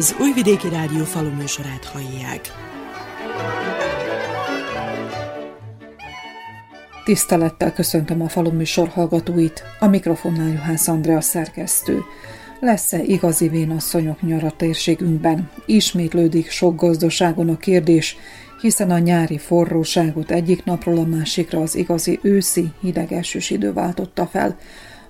Az Újvidéki Rádió faluműsorát hallják. Tisztelettel köszöntöm a faluműsor hallgatóit, a mikrofonnál Juhász Andrea szerkesztő. Lesz-e igazi vénasszonyok nyara térségünkben? Ismétlődik sok gazdaságon a kérdés, hiszen a nyári forróságot egyik napról a másikra az igazi őszi, hideg idő váltotta fel.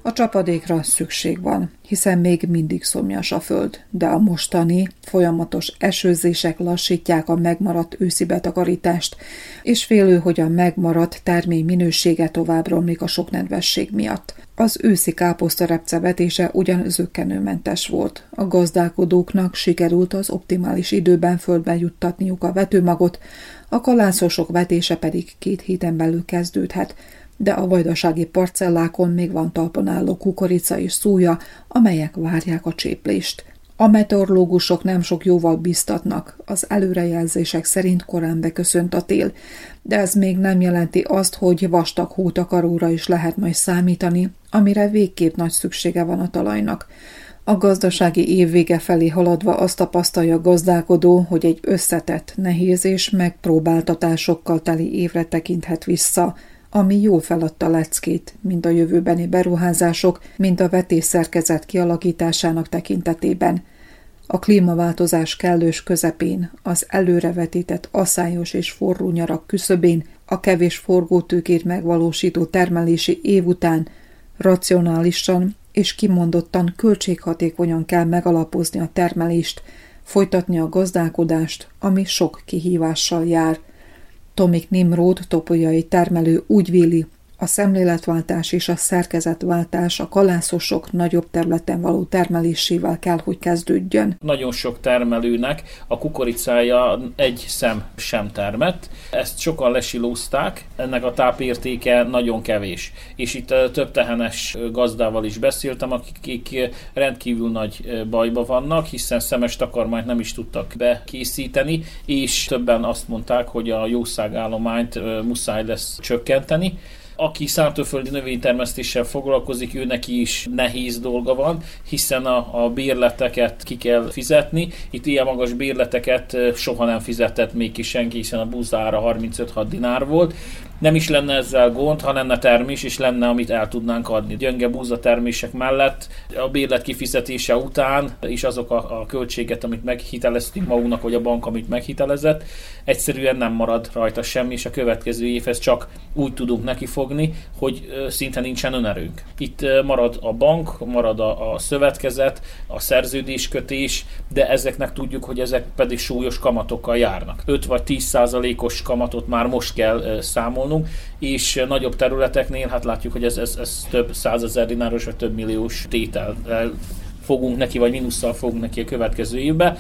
A csapadékra szükség van, hiszen még mindig szomjas a föld, de a mostani, folyamatos esőzések lassítják a megmaradt őszi betakarítást, és félő, hogy a megmaradt termény minősége tovább romlik a sok nedvesség miatt. Az őszi káposztarepce vetése ugyan zöggenőmentes volt. A gazdálkodóknak sikerült az optimális időben földbe juttatniuk a vetőmagot, a kalászosok vetése pedig két héten belül kezdődhet, de a vajdasági parcellákon még van talpon álló kukorica és szúja, amelyek várják a cséplést. A meteorológusok nem sok jóval biztatnak, az előrejelzések szerint korán beköszönt a tél, de ez még nem jelenti azt, hogy vastag hótakaróra is lehet majd számítani, amire végképp nagy szüksége van a talajnak. A gazdasági év vége felé haladva azt tapasztalja a gazdálkodó, hogy egy összetett, nehéz és megpróbáltatásokkal teli évre tekinthet vissza, ami jó feladta leckét, mind a jövőbeni beruházások, mind a vetésszerkezet kialakításának tekintetében. A klímaváltozás kellős közepén, az előrevetített aszályos és forró nyarak küszöbén, a kevés forgótőkét megvalósító termelési év után racionálisan és kimondottan költséghatékonyan kell megalapozni a termelést, folytatni a gazdálkodást, ami sok kihívással jár – Tomik Nimród topolyai termelő úgy véli, a szemléletváltás és a szerkezetváltás a kalászosok nagyobb területen való termelésével kell, hogy kezdődjön. Nagyon sok termelőnek a kukoricája egy szem sem termett. Ezt sokan lesilózták, ennek a tápértéke nagyon kevés. És itt több tehenes gazdával is beszéltem, akik rendkívül nagy bajba vannak, hiszen szemes takarmányt nem is tudtak bekészíteni, és többen azt mondták, hogy a jószágállományt muszáj lesz csökkenteni aki szántóföldi növénytermesztéssel foglalkozik, ő neki is nehéz dolga van, hiszen a, a bérleteket ki kell fizetni. Itt ilyen magas bérleteket soha nem fizetett még ki senki, hiszen a búzára 35-6 dinár volt nem is lenne ezzel gond, ha lenne termés, és lenne, amit el tudnánk adni. Gyönge búza termések mellett a bérlet kifizetése után, és azok a, a költséget, amit meghiteleztünk magunknak, vagy a bank, amit meghitelezett, egyszerűen nem marad rajta semmi, és a következő évhez csak úgy tudunk nekifogni, hogy szinte nincsen önerőnk. Itt marad a bank, marad a, a szövetkezet, a szerződéskötés, de ezeknek tudjuk, hogy ezek pedig súlyos kamatokkal járnak. 5 vagy 10 százalékos kamatot már most kell számolnunk, és nagyobb területeknél hát látjuk, hogy ez, ez, ez több százezer dináros vagy több milliós tétel fogunk neki, vagy mínusszal fogunk neki a következő évbe.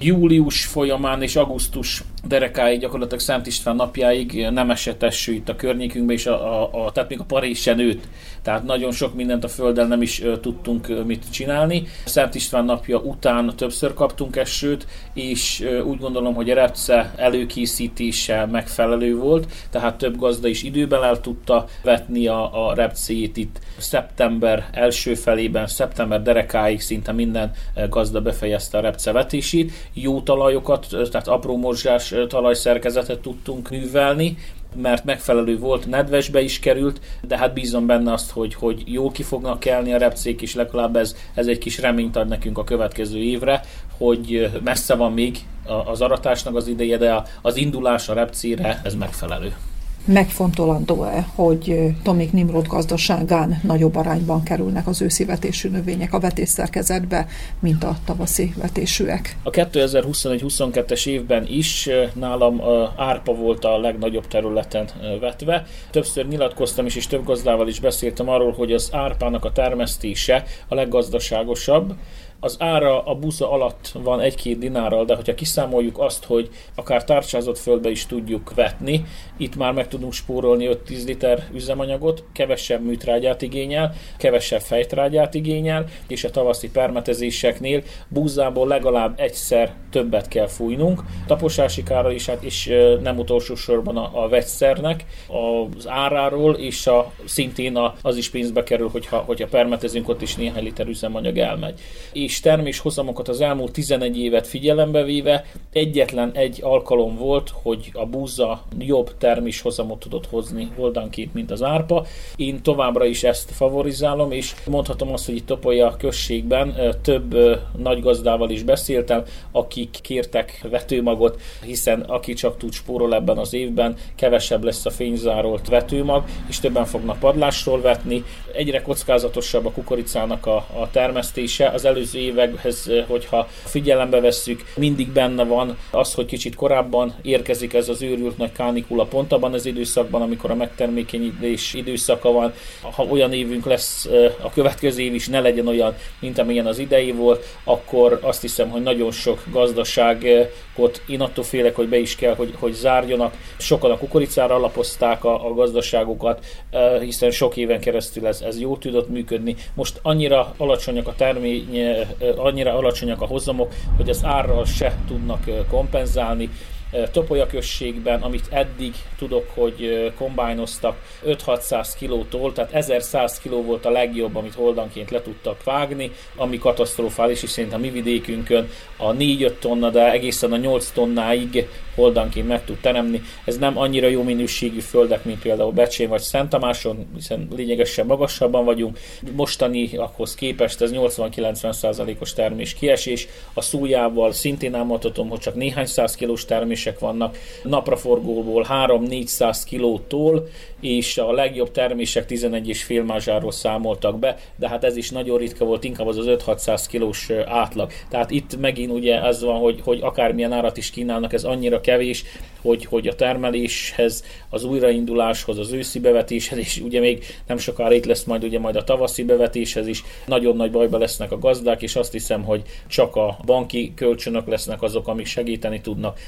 Július folyamán és augusztus derekáig, gyakorlatilag Szent István napjáig nem esett eső itt a környékünkben, és a, a, a, tehát még a Paris se nőtt. Tehát nagyon sok mindent a Földön nem is uh, tudtunk uh, mit csinálni. Szent István napja után többször kaptunk esőt, és uh, úgy gondolom, hogy a repce előkészítése megfelelő volt, tehát több gazda is időben el tudta vetni a, a repcéjét itt szeptember első felében, szeptember derekáig szinte minden gazda befejezte a repcevetését. Jó talajokat, tehát apró morzsás talajszerkezetet tudtunk művelni, mert megfelelő volt, nedvesbe is került, de hát bízom benne azt, hogy, hogy jó ki fognak kelni a repcék, és legalább ez, ez egy kis reményt ad nekünk a következő évre, hogy messze van még az aratásnak az ideje, de az indulás a repcére ez megfelelő megfontolandó-e, hogy Tomik Nimrod gazdaságán nagyobb arányban kerülnek az őszi növények a vetésszerkezetbe, mint a tavaszi vetésűek? A 2021-22-es évben is nálam árpa volt a legnagyobb területen vetve. Többször nyilatkoztam is, és több gazdával is beszéltem arról, hogy az árpának a termesztése a leggazdaságosabb, az ára a busza alatt van egy-két dinárral, de hogyha kiszámoljuk azt, hogy akár tárcsázott földbe is tudjuk vetni, itt már meg tudunk spórolni 5-10 liter üzemanyagot, kevesebb műtrágyát igényel, kevesebb fejtrágyát igényel, és a tavaszi permetezéseknél búzából legalább egyszer többet kell fújnunk. Taposási kára is, hát és nem utolsó sorban a, a vegyszernek, az áráról, és a, szintén a, az is pénzbe kerül, hogyha, hogyha permetezünk, ott is néhány liter üzemanyag elmegy és terméshozamokat az elmúlt 11 évet figyelembe véve egyetlen egy alkalom volt, hogy a búza jobb terméshozamot tudott hozni oldanként, mint az árpa. Én továbbra is ezt favorizálom, és mondhatom azt, hogy itt Topolya községben több nagy gazdával is beszéltem, akik kértek vetőmagot, hiszen aki csak tud spórol ebben az évben, kevesebb lesz a fényzárolt vetőmag, és többen fognak padlásról vetni. Egyre kockázatosabb a kukoricának a, a termesztése. Az előző évekhez, hogyha figyelembe vesszük, mindig benne van az, hogy kicsit korábban érkezik ez az őrült nagy kánikula pont abban az időszakban, amikor a megtermékenyítés időszaka van. Ha olyan évünk lesz a következő év is, ne legyen olyan, mint amilyen az idei volt, akkor azt hiszem, hogy nagyon sok gazdaságot én attól félek, hogy be is kell, hogy, hogy zárjanak. Sokan a kukoricára alapozták a, a gazdaságukat, hiszen sok éven keresztül ez, ez jól tudott működni. Most annyira alacsonyak a termény, annyira alacsonyak a hozamok, hogy az árral se tudnak kompenzálni. Topolya községben, amit eddig tudok, hogy kombájnoztak 5-600 kilótól, tehát 1100 kiló volt a legjobb, amit holdanként le tudtak vágni, ami katasztrofális, és szerintem a mi vidékünkön a 4-5 tonna, de egészen a 8 tonnáig holdanként meg tud teremni. Ez nem annyira jó minőségű földek, mint például Becsén vagy Szent Tamáson, hiszen lényegesen magasabban vagyunk. Mostani ahhoz képest ez 80-90%-os termés kiesés. A szójával szintén elmondhatom, hogy csak néhány száz kilós termések vannak. Napraforgóból 3-400 kilótól, és a legjobb termések 11,5 mázsáról számoltak be, de hát ez is nagyon ritka volt, inkább az az 5-600 kilós átlag. Tehát itt megint ugye ez van, hogy, hogy akármilyen árat is kínálnak, ez annyira kevés, hogy, hogy a termeléshez, az újrainduláshoz, az őszi bevetéshez, és ugye még nem sokára itt lesz majd ugye majd a tavaszi bevetéshez is, nagyon nagy bajba lesznek a gazdák, és azt hiszem, hogy csak a banki kölcsönök lesznek azok, amik segíteni tudnak,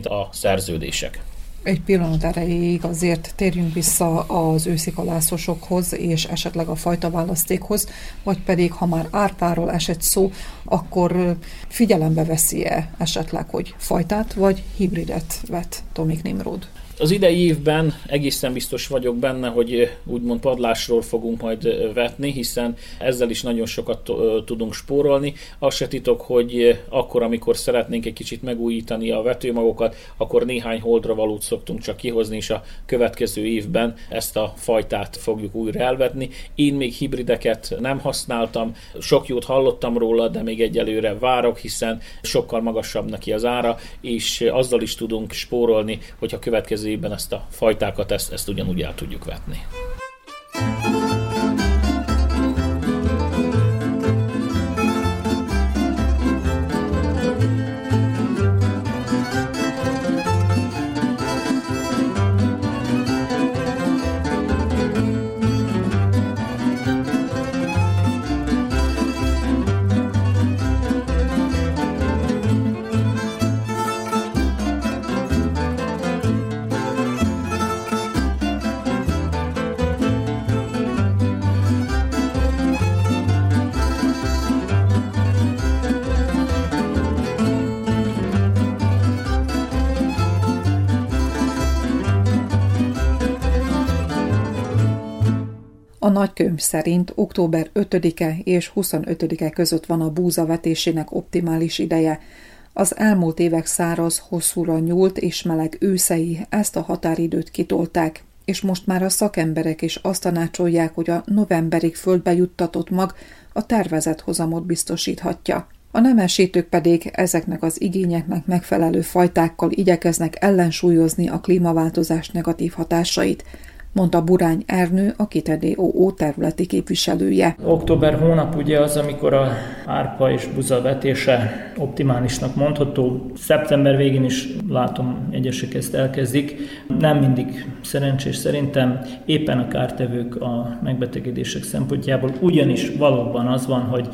valamint a szerződések. Egy pillanat erejéig azért térjünk vissza az őszi kalászosokhoz és esetleg a fajta választékhoz, vagy pedig, ha már árpáról esett szó, akkor figyelembe veszi-e esetleg, hogy fajtát vagy hibridet vet Tomik Nimrod? Az idei évben egészen biztos vagyok benne, hogy úgymond padlásról fogunk majd vetni, hiszen ezzel is nagyon sokat tudunk spórolni. Azt se titok, hogy akkor, amikor szeretnénk egy kicsit megújítani a vetőmagokat, akkor néhány holdra valót szoktunk csak kihozni, és a következő évben ezt a fajtát fogjuk újra elvetni. Én még hibrideket nem használtam, sok jót hallottam róla, de még egyelőre várok, hiszen sokkal magasabb neki az ára, és azzal is tudunk spórolni, hogyha következő évben ezt a fajtákat, ezt, ezt ugyanúgy el tudjuk vetni. Nagykönyv szerint október 5-e és 25-e között van a búza vetésének optimális ideje. Az elmúlt évek száraz, hosszúra nyúlt és meleg őszei ezt a határidőt kitolták, és most már a szakemberek is azt tanácsolják, hogy a novemberig földbe juttatott mag a tervezett hozamot biztosíthatja. A nemesítők pedig ezeknek az igényeknek megfelelő fajtákkal igyekeznek ellensúlyozni a klímaváltozás negatív hatásait – mondta Burány Ernő, a KITEDOO területi képviselője. Október hónap ugye az, amikor a árpa és buza vetése optimálisnak mondható. Szeptember végén is látom, egyesek ezt elkezdik. Nem mindig szerencsés szerintem, éppen a kártevők a megbetegedések szempontjából, ugyanis valóban az van, hogy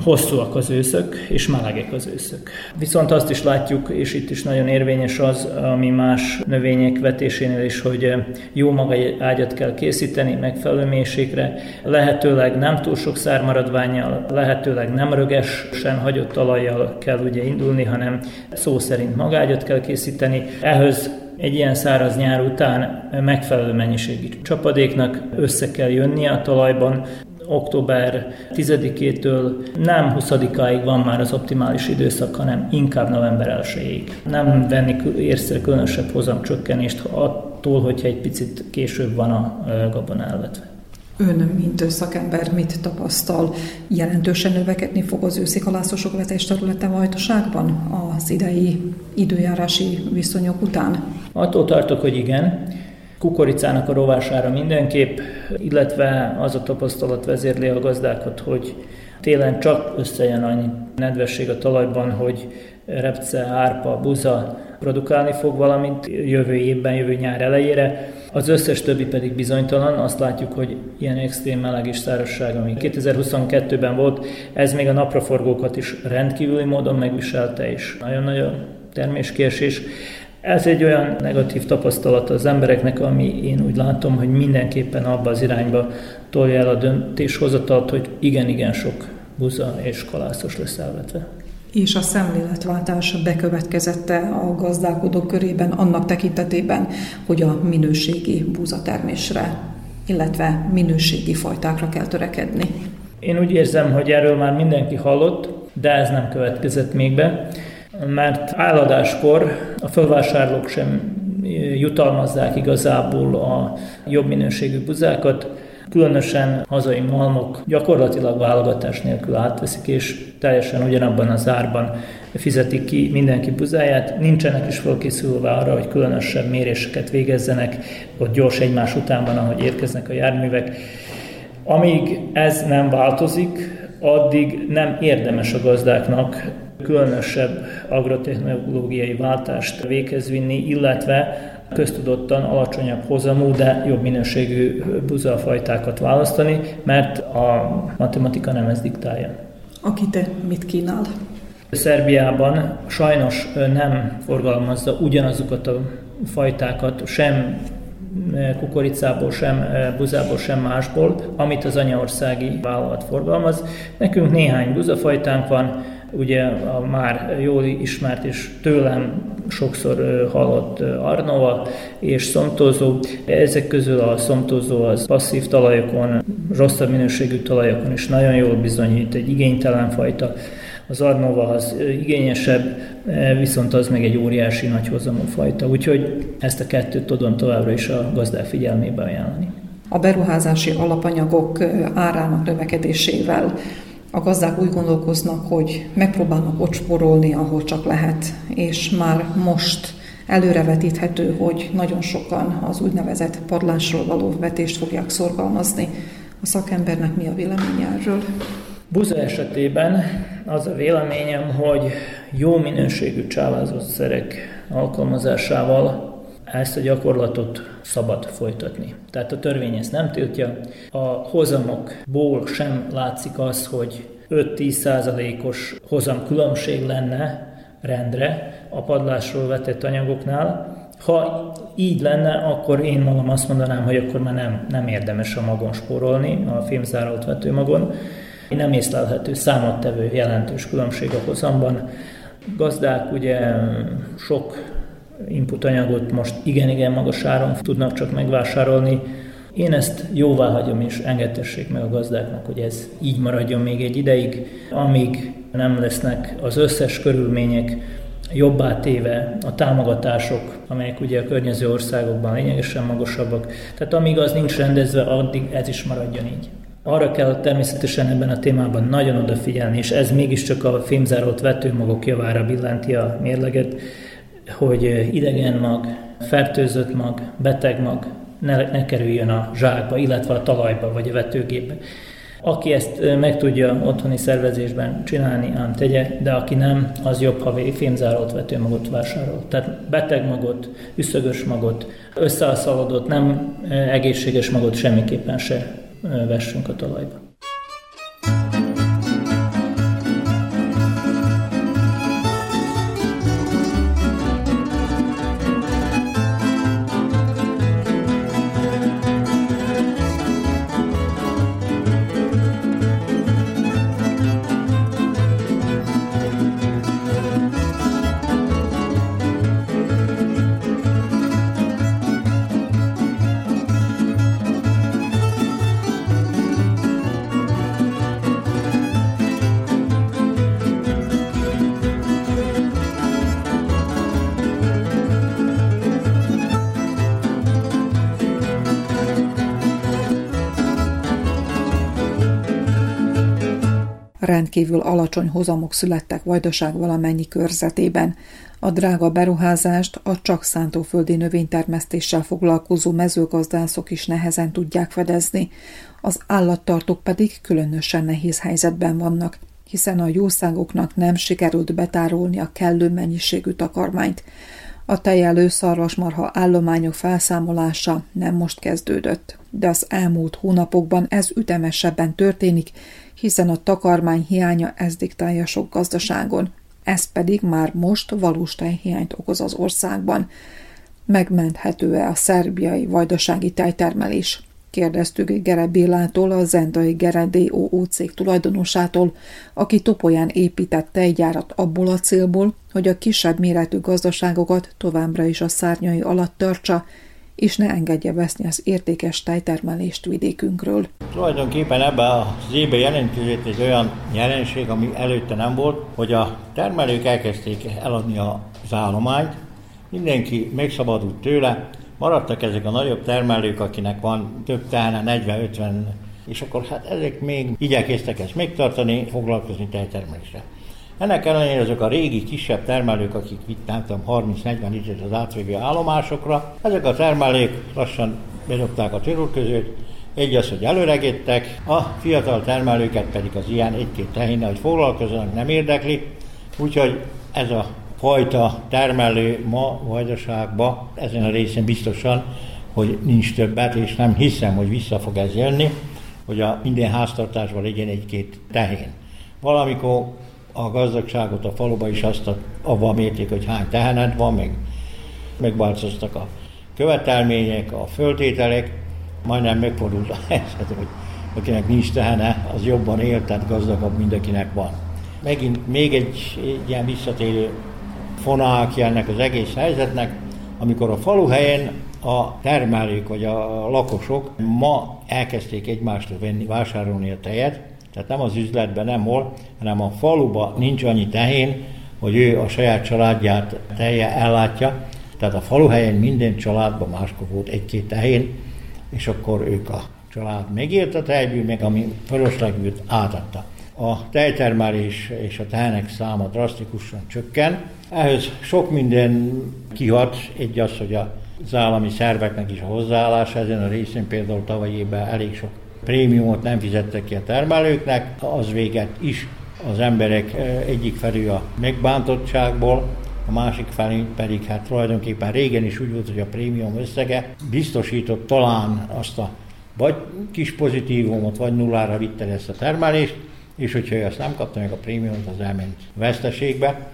hosszúak az őszök, és melegek az őszök. Viszont azt is látjuk, és itt is nagyon érvényes az, ami más növények vetésénél is, hogy jó maga ágyat kell készíteni megfelelő mélységre, lehetőleg nem túl sok szármaradványjal, lehetőleg nem rögesen hagyott talajjal kell ugye indulni, hanem szó szerint magágyat kell készíteni. Ehhez egy ilyen száraz nyár után megfelelő mennyiségű csapadéknak össze kell jönnie a talajban, október 10-től nem 20-áig van már az optimális időszak, hanem inkább november 1-ig. Nem venni észre különösebb hozamcsökkenést attól, hogyha egy picit később van a gabona elvetve. Ön, mint szakember, mit tapasztal? Jelentősen növekedni fog az őszi kalászosok vetés területe Vajdaságban az idei időjárási viszonyok után? Attól tartok, hogy igen. Kukoricának a rovására mindenképp, illetve az a tapasztalat vezérli a gazdákat, hogy télen csak összejön annyi nedvesség a talajban, hogy repce, árpa, buza produkálni fog valamit jövő évben, jövő nyár elejére. Az összes többi pedig bizonytalan, azt látjuk, hogy ilyen extrém meleg és szárazság, ami 2022-ben volt, ez még a napraforgókat is rendkívüli módon megviselte, és nagyon nagy a terméskésés. Ez egy olyan negatív tapasztalat az embereknek, ami én úgy látom, hogy mindenképpen abba az irányba tolja el a döntéshozatalt, hogy igen-igen sok buza és kalászos lesz elvetve. És a szemléletváltás bekövetkezette a gazdálkodók körében annak tekintetében, hogy a minőségi búzatermésre, illetve minőségi fajtákra kell törekedni. Én úgy érzem, hogy erről már mindenki hallott, de ez nem következett még be mert álladáskor a fölvásárlók sem jutalmazzák igazából a jobb minőségű buzákat, különösen hazai malmok gyakorlatilag válogatás nélkül átveszik, és teljesen ugyanabban az árban fizetik ki mindenki buzáját. Nincsenek is felkészülve arra, hogy különösebb méréseket végezzenek, ott gyors egymás után van, ahogy érkeznek a járművek. Amíg ez nem változik, addig nem érdemes a gazdáknak különösebb agrotechnológiai váltást véghez vinni, illetve köztudottan alacsonyabb hozamú, de jobb minőségű buzafajtákat választani, mert a matematika nem ezt diktálja. Aki te mit kínál? Szerbiában sajnos nem forgalmazza ugyanazokat a fajtákat, sem kukoricából, sem buzából, sem másból, amit az anyaországi vállalat forgalmaz. Nekünk néhány buzafajtánk van, ugye a már jól ismert és tőlem sokszor hallott Arnova és szomtózó. Ezek közül a szomtózó az passzív talajokon, rosszabb minőségű talajokon is nagyon jól bizonyít, egy igénytelen fajta. Az Arnova az igényesebb, viszont az meg egy óriási nagy hozamú fajta. Úgyhogy ezt a kettőt tudom továbbra is a gazdák figyelmébe ajánlani. A beruházási alapanyagok árának növekedésével a gazdák úgy gondolkoznak, hogy megpróbálnak ott spórolni, ahol csak lehet, és már most előrevetíthető, hogy nagyon sokan az úgynevezett padlásról való vetést fogják szorgalmazni. A szakembernek mi a véleménye erről? Buza esetében az a véleményem, hogy jó minőségű csávázott szerek alkalmazásával ezt a gyakorlatot szabad folytatni. Tehát a törvény ezt nem tiltja. A hozamokból sem látszik az, hogy 5-10 százalékos hozam különbség lenne rendre a padlásról vetett anyagoknál. Ha így lenne, akkor én magam azt mondanám, hogy akkor már nem, nem érdemes a magon spórolni, a filmzárolt vetőmagon. Nem észlelhető számottevő jelentős különbség a hozamban. Gazdák ugye sok input anyagot most igen-igen magas áron tudnak csak megvásárolni. Én ezt jóvá hagyom, és engedtessék meg a gazdáknak, hogy ez így maradjon még egy ideig, amíg nem lesznek az összes körülmények jobbá téve a támogatások, amelyek ugye a környező országokban lényegesen magasabbak. Tehát amíg az nincs rendezve, addig ez is maradjon így. Arra kell természetesen ebben a témában nagyon odafigyelni, és ez mégiscsak a fémzárolt vetőmagok javára billenti a mérleget, hogy idegen mag, fertőzött mag, beteg mag ne, ne kerüljön a zsákba, illetve a talajba vagy a vetőgépbe. Aki ezt meg tudja otthoni szervezésben csinálni, ám tegye, de aki nem, az jobb, ha fémzárolt vetőmagot vásárol. Tehát beteg magot, üszögös magot, összealszaladott, nem egészséges magot semmiképpen se vessünk a talajba. Rendkívül alacsony hozamok születtek Vajdaság valamennyi körzetében. A drága beruházást a csak szántóföldi növénytermesztéssel foglalkozó mezőgazdászok is nehezen tudják fedezni, az állattartók pedig különösen nehéz helyzetben vannak, hiszen a jószágoknak nem sikerült betárolni a kellő mennyiségű takarmányt. A tejelő szarvasmarha állományok felszámolása nem most kezdődött, de az elmúlt hónapokban ez ütemesebben történik, hiszen a takarmány hiánya ez diktálja sok gazdaságon. Ez pedig már most valós tejhiányt okoz az országban. Megmenthető-e a szerbiai vajdasági tejtermelés? Kérdeztük Gere Bélától, a Zendai Gere DOO cég tulajdonosától, aki Topolyán épített tejgyárat abból a célból, hogy a kisebb méretű gazdaságokat továbbra is a szárnyai alatt tartsa, és ne engedje veszni az értékes tejtermelést vidékünkről. Tulajdonképpen ebben az évben jelentkezett egy olyan jelenség, ami előtte nem volt, hogy a termelők elkezdték eladni az állományt, mindenki megszabadult tőle, maradtak ezek a nagyobb termelők, akinek van több tehene, 40-50, és akkor hát ezek még igyekeztek ezt megtartani, foglalkozni tejtermelésre. Ennek ellenére azok a régi kisebb termelők, akik itt tudom, 30-40 litert az átvégő állomásokra, ezek a termelők lassan bedobták a törül között, egy az, hogy előregedtek, a fiatal termelőket pedig az ilyen egy-két tehénnel, hogy foglalkozzanak, nem érdekli, úgyhogy ez a fajta termelő ma Vajdaságban, ezen a részen biztosan, hogy nincs többet, és nem hiszem, hogy vissza fog ez jönni, hogy a minden háztartásban legyen egy-két tehén. Valamikor a gazdagságot a faluba is azt a, abban mérték, hogy hány tehened van, meg megváltoztak a követelmények, a föltételek, majdnem megfordult a helyzet, hogy akinek nincs tehene, az jobban él, tehát gazdagabb, mint akinek van. Megint még egy, egy ilyen visszatérő fonákja ennek az egész helyzetnek, amikor a falu helyen a termelők vagy a lakosok ma elkezdték egymástól venni, vásárolni a tejet, tehát nem az üzletben, nem hol, hanem a faluban nincs annyi tehén, hogy ő a saját családját telje ellátja. Tehát a falu helyen minden családban máskor volt egy-két tehén, és akkor ők a család megélt a tejből, meg ami fölöslegült átadta. A tejtermelés és a tehenek száma drasztikusan csökken. Ehhez sok minden kihat, egy az, hogy az állami szerveknek is a hozzáállása ezen a részén például tavaly évben elég sok prémiumot nem fizettek ki a termelőknek, az véget is az emberek egyik felül a megbántottságból, a másik felé pedig hát tulajdonképpen régen is úgy volt, hogy a prémium összege biztosított talán azt a vagy kis pozitívumot, vagy nullára vitte ezt a termelést, és hogyha ő ezt nem kapta meg a prémiumot, az elment veszteségbe,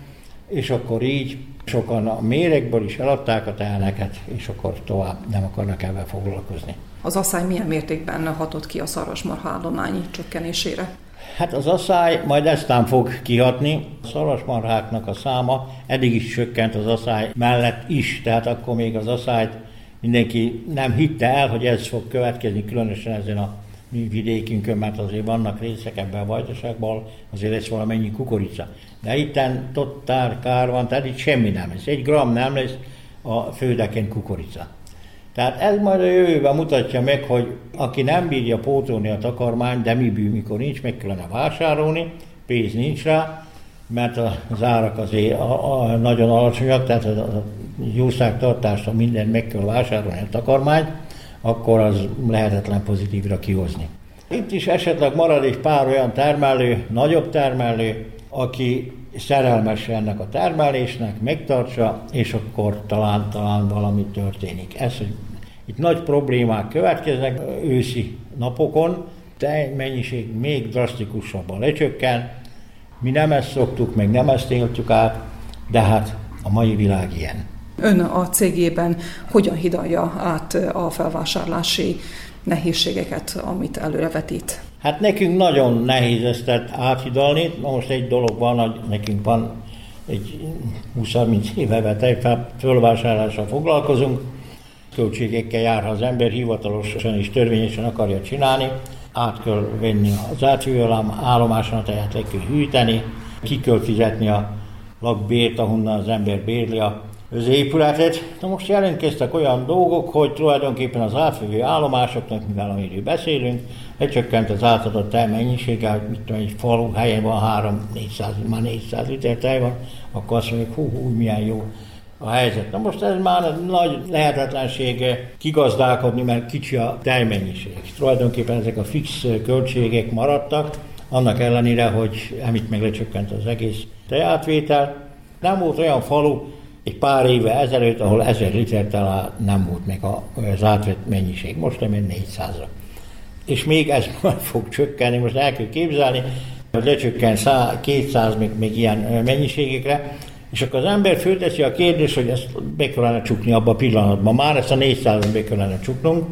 és akkor így sokan a méregből is eladták a teheneket, és akkor tovább nem akarnak ebben foglalkozni. Az asszály milyen mértékben hatott ki a szarvasmarha állományi csökkenésére? Hát az asszály majd eztán fog kihatni. A szarvasmarháknak a száma eddig is csökkent az asszály mellett is, tehát akkor még az asszályt mindenki nem hitte el, hogy ez fog következni, különösen ezen a mi vidékünkön, mert azért vannak részek ebben a vajdaságban, azért lesz valamennyi kukorica. De itten totál kár van, tehát itt semmi nem lesz. Egy gram nem lesz a földeken kukorica. Tehát ez majd a jövőben mutatja meg, hogy aki nem bírja pótolni a takarmányt, de mi bű, mikor nincs, meg kellene vásárolni, pénz nincs rá, mert az árak azért a, a, nagyon alacsonyak, tehát a, a jószágtartásra mindent meg kell vásárolni a takarmányt, akkor az lehetetlen pozitívra kihozni. Itt is esetleg marad egy pár olyan termelő, nagyobb termelő, aki szerelmes ennek a termelésnek, megtartsa, és akkor talán, talán valami történik. Ez, hogy itt nagy problémák következnek őszi napokon, mennyiség még drasztikusabban lecsökken. Mi nem ezt szoktuk, meg nem ezt éltük át, de hát a mai világ ilyen. Ön a cégében hogyan hidalja át a felvásárlási nehézségeket, amit előrevetít? Hát nekünk nagyon nehéz ezt áthidalni. Na most egy dolog van, hogy nekünk van egy 20-30 éve fölvásárlással foglalkozunk, költségekkel jár, ha az ember hivatalosan és törvényesen akarja csinálni, át kell venni az átvívőlám állomáson, tehát le kell hűteni, ki kell fizetni a lakbért, ahonnan az ember bérli az épületet. Na most jelentkeztek olyan dolgok, hogy tulajdonképpen az átfővő állomásoknak, mivel amiről beszélünk, lecsökkent az átadott telmennyisége, hogy mit tudom, egy falu helyen van 3-400, már 400 liter tej van, akkor azt mondjuk, hú, hú, milyen jó a helyzet. Na most ez már nagy lehetetlenség kigazdálkodni, mert kicsi a termennyiség. Tulajdonképpen ezek a fix költségek maradtak, annak ellenére, hogy emit meg lecsökkent az egész tejátvétel. Nem volt olyan falu, egy pár éve ezelőtt, ahol 1000 liter talán nem volt meg az átvett mennyiség. Most nem 400-ra. És még ez majd fog csökkenni, most el kell képzelni, hogy lecsökken 200 még, még ilyen mennyiségekre, és akkor az ember fölteszi a kérdést, hogy ezt be kellene csukni abban a pillanatban. Már ezt a 400 be kellene csuknunk,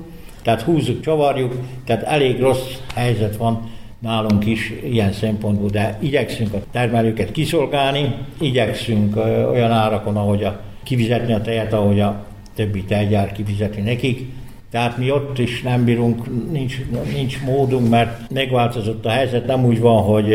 tehát húzzuk, csavarjuk, tehát elég rossz helyzet van nálunk is ilyen szempontból, de igyekszünk a termelőket kiszolgálni, igyekszünk olyan árakon, ahogy a, kifizetni a tejet, ahogy a többi tejgyár kifizeti nekik. Tehát mi ott is nem bírunk, nincs, nincs módunk, mert megváltozott a helyzet, nem úgy van, hogy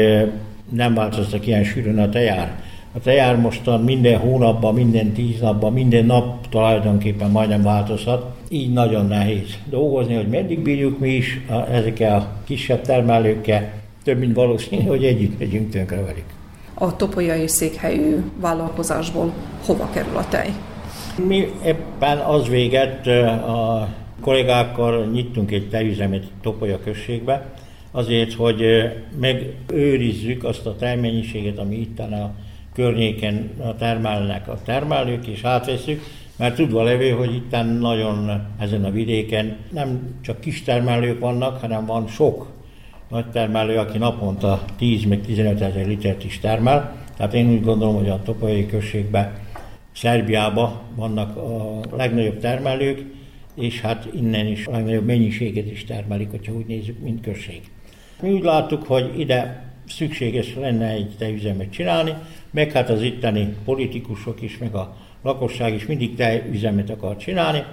nem változtak ilyen sűrűn a tejár a tejár mostan minden hónapban, minden tíz napban, minden nap tulajdonképpen majdnem változhat. Így nagyon nehéz dolgozni, hogy meddig bírjuk mi is a, ezekkel a kisebb termelőkkel. Több mint valószínű, hogy együtt megyünk tönkre velük. A topolyai székhelyű vállalkozásból hova kerül a tej? Mi ebben az véget a kollégákkal nyittunk egy tejüzemet Topolya községbe, azért, hogy megőrizzük azt a termennyiséget, ami itt a környéken termelnek a termelők, és átveszük, mert tudva levő, hogy itt nagyon ezen a vidéken nem csak kis termelők vannak, hanem van sok nagy termelő, aki naponta 10 meg 15 ezer litert is termel. Tehát én úgy gondolom, hogy a Topolyai községben, Szerbiában vannak a legnagyobb termelők, és hát innen is a legnagyobb mennyiséget is termelik, hogyha úgy nézzük, mint község. Mi úgy láttuk, hogy ide szükséges lenne egy tejüzemet csinálni, meg hát az itteni politikusok is, meg a lakosság is mindig tejüzemet akar csinálni,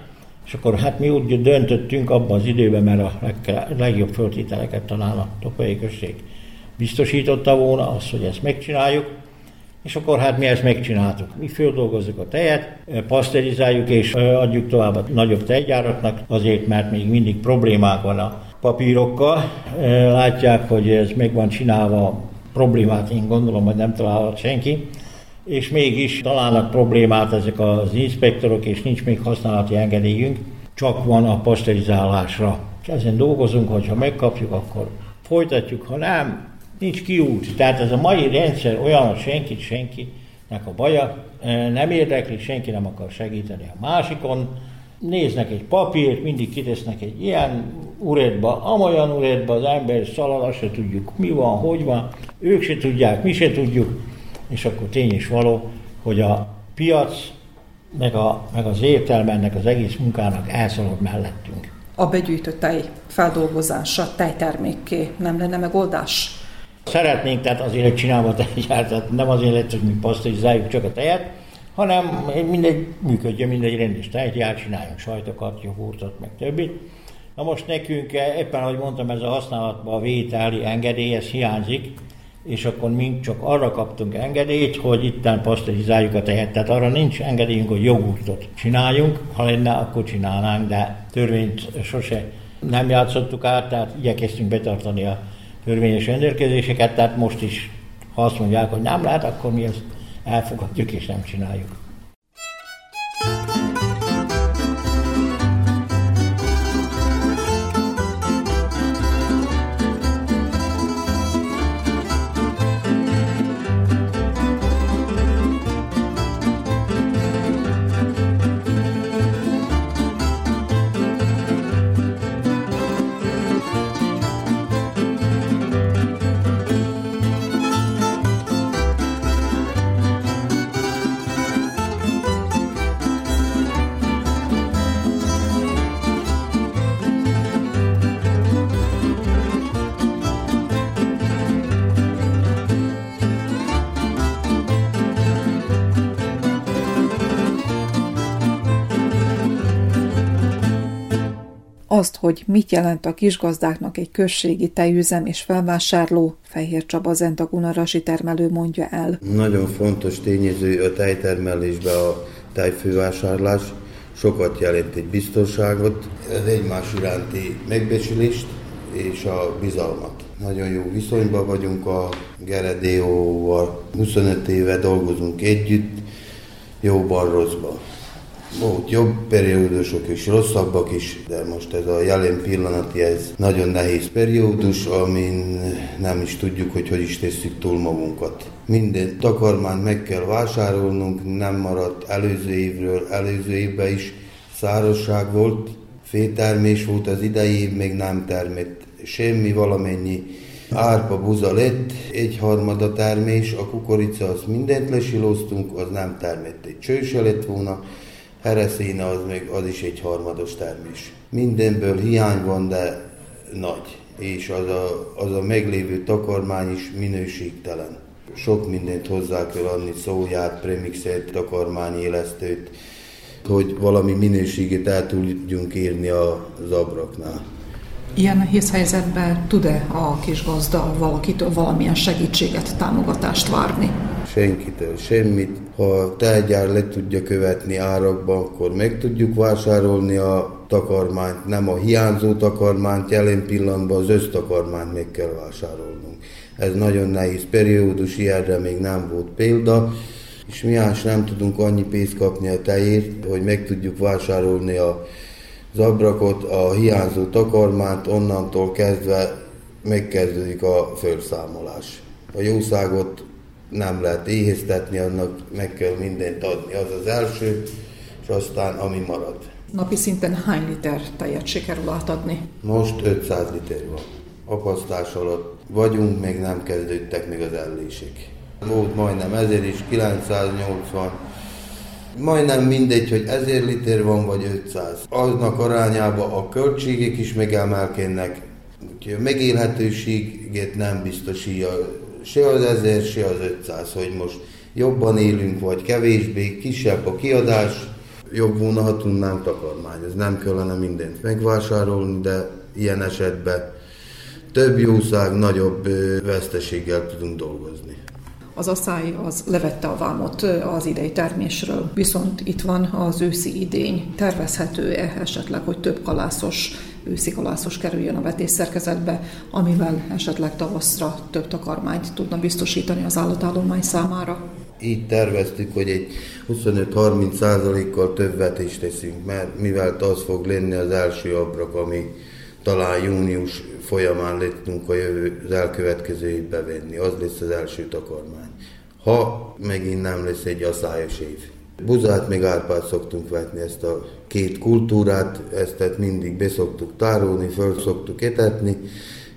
és akkor hát mi úgy döntöttünk abban az időben, mert a legjobb föltételeket talán a Tokai község biztosította volna az, hogy ezt megcsináljuk, és akkor hát mi ezt megcsináltuk. Mi földolgozzuk a tejet, paszterizáljuk és adjuk tovább a nagyobb tejgyáratnak, azért, mert még mindig problémák van a papírokkal. Látják, hogy ez meg van csinálva, problémát én gondolom, hogy nem találhat senki, és mégis találnak problémát ezek az inspektorok, és nincs még használati engedélyünk, csak van a paszterizálásra. És ezen dolgozunk, hogyha megkapjuk, akkor folytatjuk, ha nem, nincs kiút. Tehát ez a mai rendszer olyan, hogy senkit senkinek a baja, nem érdekli, senki nem akar segíteni a másikon, néznek egy papírt, mindig kitesznek egy ilyen uredba, amolyan uredba, az ember szalad, azt se tudjuk mi van, hogy van, ők se tudják, mi se tudjuk, és akkor tény is való, hogy a piac, meg, a, meg az értelme ennek az egész munkának elszalad mellettünk. A begyűjtött tej feldolgozása tejtermékké nem lenne megoldás? Szeretnénk, tehát azért csinálva tejgyárt, tehát nem azért lett, hogy mi pasztorizáljuk csak a tejet, hanem mindegy, működjön mindegy rendes tejtját, csináljunk sajtokat, jogurtot, meg többit. Na most nekünk éppen, ahogy mondtam, ez a használatban a vételi engedély, ez hiányzik, és akkor mi csak arra kaptunk engedélyt, hogy itten pasztorizáljuk a tejet. Tehát arra nincs engedélyünk, hogy jogurtot csináljunk, ha lenne, akkor csinálnánk, de törvényt sose nem játszottuk át, tehát igyekeztünk betartani a törvényes rendelkezéseket, tehát most is, ha azt mondják, hogy nem lehet, akkor mi ezt elfogadjuk és nem csináljuk. Azt, hogy mit jelent a kisgazdáknak egy községi tejüzem és felvásárló, Fehér Csaba Zentagunarasi termelő mondja el. Nagyon fontos tényező a tejtermelésben a tejfővásárlás sokat jelent egy biztonságot, az egymás iránti megbecsülést és a bizalmat. Nagyon jó viszonyban vagyunk a Geredéóval, 25 éve dolgozunk együtt, jóban, rosszban. Volt jobb periódusok és rosszabbak is, de most ez a jelen pillanati, ez nagyon nehéz periódus, amin nem is tudjuk, hogy hogy is tesszük túl magunkat. Minden takarmányt meg kell vásárolnunk, nem maradt előző évről, előző évben is szárazság volt, fétermés volt az idei év, még nem termett semmi, valamennyi árpa buza lett, egy harmada termés, a kukorica, azt mindent lesilóztunk, az nem termett, egy cső lett volna, hereszéne az még az is egy harmados termés. Mindenből hiány van, de nagy, és az a, az a meglévő takarmány is minőségtelen. Sok mindent hozzá kell adni, szóját, premixet, takarmányélesztőt, hogy valami minőségét el tudjunk írni az abraknál. Ilyen nehéz helyzetben tud-e a kis gazda valakitől valamilyen segítséget, támogatást várni? Senkitől semmit. Ha a tejgyár le tudja követni árakban, akkor meg tudjuk vásárolni a takarmányt, nem a hiányzó takarmányt, jelen pillanatban az össztakarmányt meg kell vásárolnunk. Ez nagyon nehéz periódus, ilyenre még nem volt példa, és mi nem tudunk annyi pénzt kapni a tejért, hogy meg tudjuk vásárolni a az abrakot, a hiányzó takarmányt, onnantól kezdve megkezdődik a felszámolás. A jószágot nem lehet éheztetni, annak meg kell mindent adni. Az az első, és aztán ami marad. Napi szinten hány liter tejet sikerül átadni? Most 500 liter van. Apasztás alatt vagyunk, még nem kezdődtek még az ellések. Volt majdnem 1000 is, 980, majdnem mindegy, hogy 1000 liter van, vagy 500. Aznak arányába a költségek is megemelkednek, úgyhogy megélhetőséget nem biztosítja se az 1000, se az 500, hogy most jobban élünk, vagy kevésbé, kisebb a kiadás, jobb volna, ha tudnánk. Ez nem kellene mindent megvásárolni, de ilyen esetben több jószág, nagyobb veszteséggel tudunk dolgozni az asszály az levette a vámot az idei termésről, viszont itt van az őszi idény. Tervezhető-e esetleg, hogy több kalászos, őszi kalászos kerüljön a vetésszerkezetbe, amivel esetleg tavaszra több takarmányt tudna biztosítani az állatállomány számára? Így terveztük, hogy egy 25-30 százalékkal több vetést teszünk, mert mivel az fog lenni az első abrak, ami talán június folyamán lettünk a jövő, az elkövetkező évbe. Az lesz az első takarmány. Ha megint nem lesz egy aszályos év. Buzát meg árpát szoktunk vetni, ezt a két kultúrát, ezt tehát mindig beszoktuk tárolni, föl szoktuk etetni.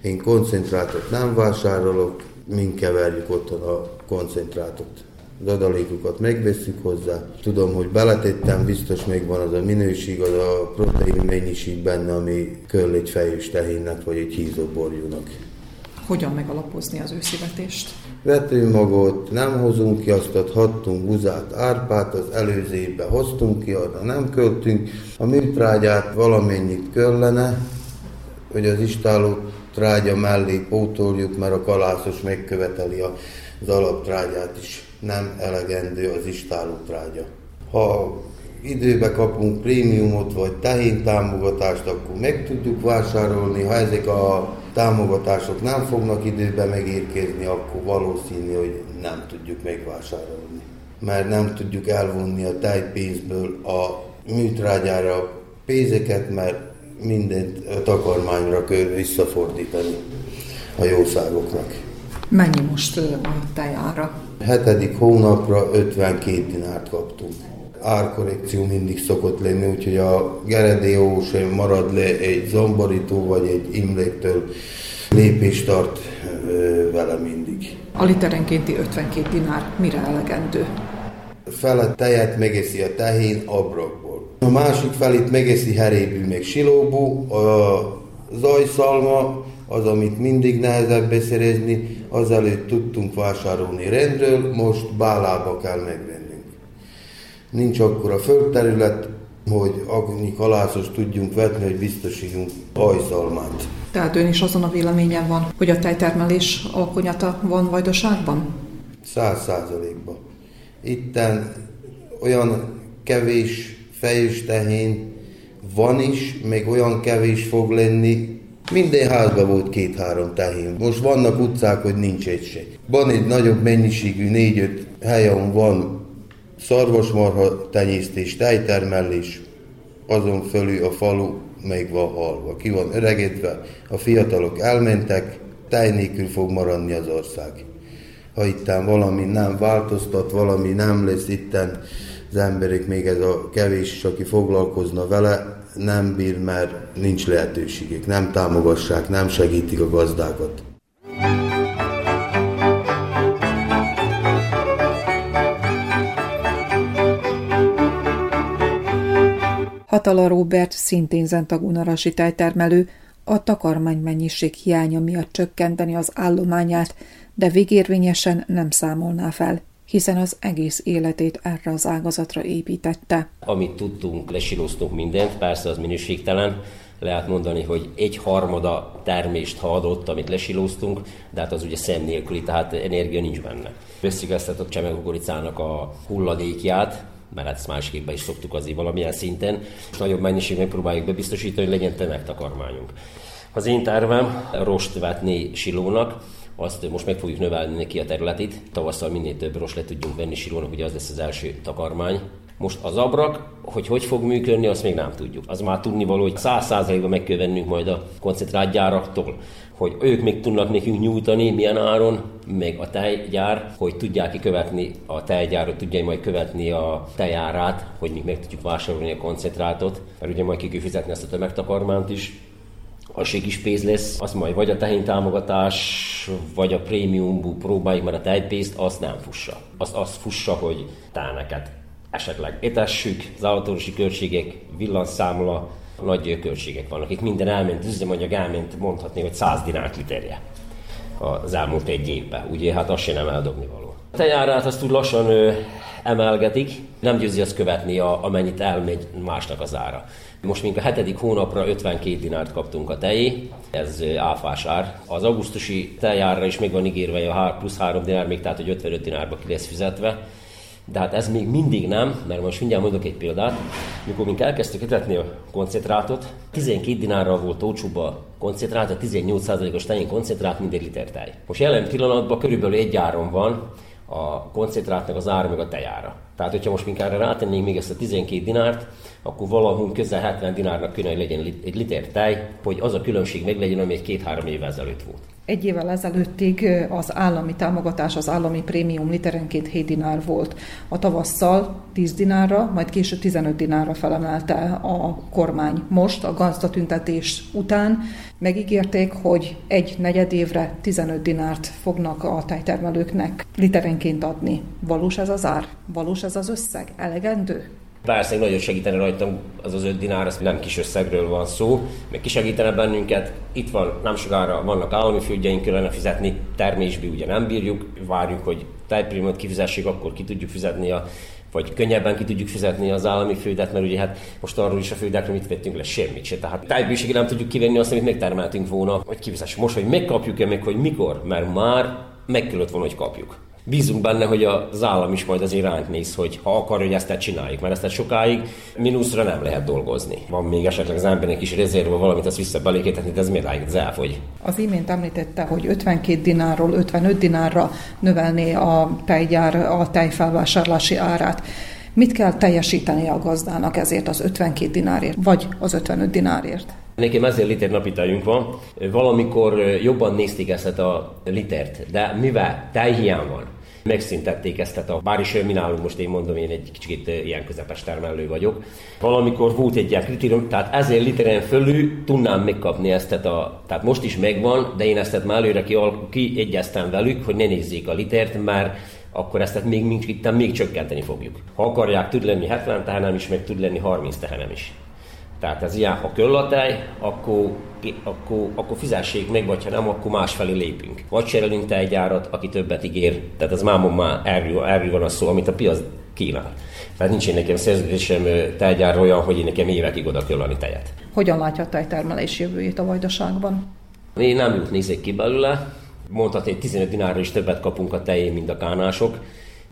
Én koncentrátot nem vásárolok, mind keverjük otthon a koncentrátot az adalékokat megveszük hozzá. Tudom, hogy beletettem, biztos megvan az a minőség, az a protein mennyiség benne, ami kell egy fejős tehénnek vagy egy hízóborjúnak. Hogyan megalapozni az őszivetést? Vetőmagot nem hozunk ki, azt adhattunk buzát, árpát, az előző évben hoztunk ki, arra nem költünk. A műtrágyát valamennyit kellene, hogy az istáló trágya mellé pótoljuk, mert a kalászos megköveteli az alaptrágyát is nem elegendő az istáló trágya. Ha időbe kapunk prémiumot vagy tehén támogatást, akkor meg tudjuk vásárolni. Ha ezek a támogatások nem fognak időbe megérkezni, akkor valószínű, hogy nem tudjuk megvásárolni. Mert nem tudjuk elvonni a tejpénzből a műtrágyára pénzeket, mert mindent a takarmányra kell visszafordítani a jószágoknak. Mennyi most a tejára? Hetedik hónapra 52 dinárt kaptunk. Árkorrekció mindig szokott lenni, úgyhogy a Geredéó sem marad le egy zomborító vagy egy imléktől lépést tart vele mindig. A literenkénti 52 dinár mire elegendő? Fele tejet megeszi a tehén abrakból. A másik felét megeszi herébű meg silóbú, a zajszalma az, amit mindig nehezebb beszerezni, azelőtt tudtunk vásárolni rendről, most bálába kell megvennünk. Nincs akkor a földterület, hogy annyi kalászos tudjunk vetni, hogy biztosítsunk ajszalmát. Tehát ön is azon a véleményen van, hogy a tejtermelés alkonyata van vajdaságban? Száz százalékban. Itten olyan kevés fejős tehén van is, még olyan kevés fog lenni, minden házban volt két-három tehén. Most vannak utcák, hogy nincs egy se. Van egy nagyobb mennyiségű négy-öt helyen van szarvasmarha tenyésztés, tejtermelés, azon fölül a falu még van halva. Ki van öregedve, a fiatalok elmentek, tej nélkül fog maradni az ország. Ha itten valami nem változtat, valami nem lesz itten, az emberek még ez a kevés, aki foglalkozna vele, nem bír, mert nincs lehetőségük, nem támogassák, nem segítik a gazdákat. Hatala Robert szintén zentagunarasi tejtermelő, a takarmány mennyiség hiánya miatt csökkenteni az állományát, de végérvényesen nem számolná fel, hiszen az egész életét erre az ágazatra építette. Amit tudtunk, lesilóztunk mindent, persze az minőségtelen, lehet mondani, hogy egy harmada termést ha adott, amit lesilóztunk, de hát az ugye szem nélküli, tehát energia nincs benne. Veszük ezt a hulladékját, mert ezt másképpen is szoktuk azért valamilyen szinten, és nagyobb mennyiségben próbáljuk bebiztosítani, hogy legyen tömegtakarmányunk. Az én tervem rost vetni silónak, azt most meg fogjuk növelni neki a területét. Tavasszal minél több rost le tudjunk venni silónak, ugye az lesz az első takarmány. Most az abrak, hogy hogy fog működni, azt még nem tudjuk. Az már tudni való, hogy száz százalékban meg kell vennünk majd a koncentrált gyáraktól hogy ők még tudnak nekünk nyújtani, milyen áron, meg a tejgyár, hogy tudják követni a tejgyárat, tudják majd követni a tejárát, hogy mi meg tudjuk vásárolni a koncentrátot, mert ugye majd ki fizetni ezt a tömegtakarmányt is, az se kis pénz lesz, az majd vagy a tehén támogatás, vagy a prémiumbu próbáljuk, mert a tejpénzt azt nem fussa. Azt, azt fussa, hogy táneket esetleg etessük, az autórosi költségek, villanszámla, nagy költségek vannak. Itt minden elment, üzemanyag elment, mondhatni, hogy 100 dinárt literje az elmúlt egy évben. Ugye, hát azt sem nem eldobni való. A tejárát azt úgy lassan ö, emelgetik, nem győzi azt követni, a, amennyit elmegy másnak az ára. Most mink a hetedik hónapra 52 dinárt kaptunk a tejé, ez áfás ár. Az augusztusi tejárra is még van ígérve a plusz 3 dinár, még tehát hogy 55 dinárba ki lesz fizetve. De hát ez még mindig nem, mert most mindjárt mondok egy példát. Mikor mink elkezdtük etetni a koncentrátot, 12 dinárral volt olcsóbb a koncentrát, a 18%-os tején koncentrát, mint egy liter tej. Most jelen pillanatban körülbelül egy áron van a koncentrátnak az ára meg a tejára. Tehát, hogyha most minkára rátennénk még ezt a 12 dinárt, akkor valahol közel 70 dinárnak kéne, legyen egy liter tej, hogy az a különbség meg legyen, ami egy két-három évvel ezelőtt volt. Egy évvel ezelőttig az állami támogatás, az állami prémium literenként 7 dinár volt. A tavasszal 10 dinárra, majd később 15 dinárra felemelte a kormány. Most a gazdatüntetés után megígérték, hogy egy negyed évre 15 dinárt fognak a tejtermelőknek literenként adni. Valós ez az ár? Valós ez az összeg? Elegendő? Persze nagyon segítene rajtam az az 5 dinár, az nem kis összegről van szó, meg kisegítene bennünket. Itt van, nem sokára vannak állami földjeink, kellene fizetni, termésbe ugye nem bírjuk, várjuk, hogy tejprémiumot kifizessék, akkor ki tudjuk fizetni a vagy könnyebben ki tudjuk fizetni az állami földet, mert ugye hát most arról is a földekről mit vettünk le, semmit se. Tehát tájbőségig nem tudjuk kivenni azt, amit megtermeltünk volna, hogy kifizessük. Most, hogy megkapjuk-e meg, hogy mikor, mert már meg kellett volna, hogy kapjuk bízunk benne, hogy az állam is majd azért ránk néz, hogy ha akar, hogy ezt csináljuk, mert ezt sokáig mínuszra nem lehet dolgozni. Van még esetleg az embernek is rezervben valamit, azt vissza belékíteni, de ez miért ez elfogy. Az imént említette, hogy 52 dinárról 55 dinárra növelné a tejgyár a tejfelvásárlási árát. Mit kell teljesíteni a gazdának ezért az 52 dinárért, vagy az 55 dinárért? Nekem ezért liter napi tejünk van. Valamikor jobban nézték ezt a litert, de mivel tejhiány van, megszintették ezt a bár is mi nálunk most én mondom, én egy kicsit ilyen közepes termelő vagyok. Valamikor volt egy ilyen kritérium, tehát ezért literen fölül tudnám megkapni ezt a, tehát most is megvan, de én ezt már előre kiegyeztem velük, hogy ne nézzék a litert, mert akkor ezt még, még, még csökkenteni fogjuk. Ha akarják, tud lenni 70 tehenem is, meg tud lenni 30 tehenem is. Tehát ez ilyen, ha köll a tej, akkor, akkor, akkor fizessék meg, vagy ha nem, akkor másfelé lépünk. Vagy cserélünk tejgyárat, aki többet ígér. Tehát ez mámon már erről, erről van a szó, amit a piac kínál. Tehát nincs én nekem szerződésem tejgyár olyan, hogy én nekem évekig oda köllani tejet. Hogyan látja a tejtermelés jövőjét a vajdaságban? Én nem jut nézek ki belőle. Mondhatni, hogy 15 dinárra is többet kapunk a tején, mint a kánások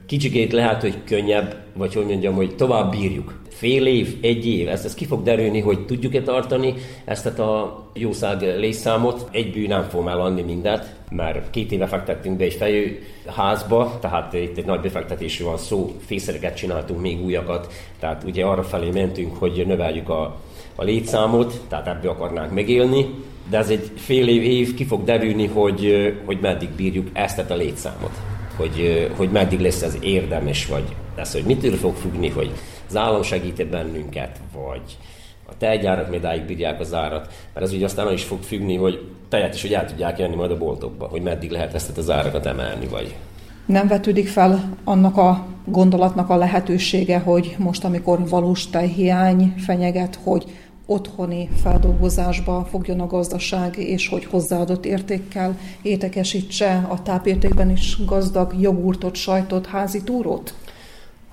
kicsikét lehet, hogy könnyebb, vagy hogy mondjam, hogy tovább bírjuk. Fél év, egy év, ezt, ezt ki fog derülni, hogy tudjuk-e tartani ezt a jószág létszámot. Egy bű nem fog eladni mindent, mert két éve fektettünk be egy fejű házba, tehát itt egy nagy befektetésű van szó, fészereket csináltunk, még újakat, tehát ugye arra felé mentünk, hogy növeljük a, a létszámot, tehát ebből akarnánk megélni, de ez egy fél év, év ki fog derülni, hogy, hogy meddig bírjuk ezt a létszámot. Hogy, hogy meddig lesz ez érdemes, vagy lesz, hogy mitől fog függni, hogy az állam segít bennünket, vagy a tejgyárak médáig bírják az árat, mert ez ugye aztán is fog függni, hogy tejet is, hogy el tudják jönni majd a boltokba, hogy meddig lehet ezt az árakat emelni, vagy nem vetődik fel annak a gondolatnak a lehetősége, hogy most, amikor valós tejhiány fenyeget, hogy otthoni feldolgozásba fogjon a gazdaság, és hogy hozzáadott értékkel étekesítse a tápértékben is gazdag jogurtot, sajtot, házi túrót?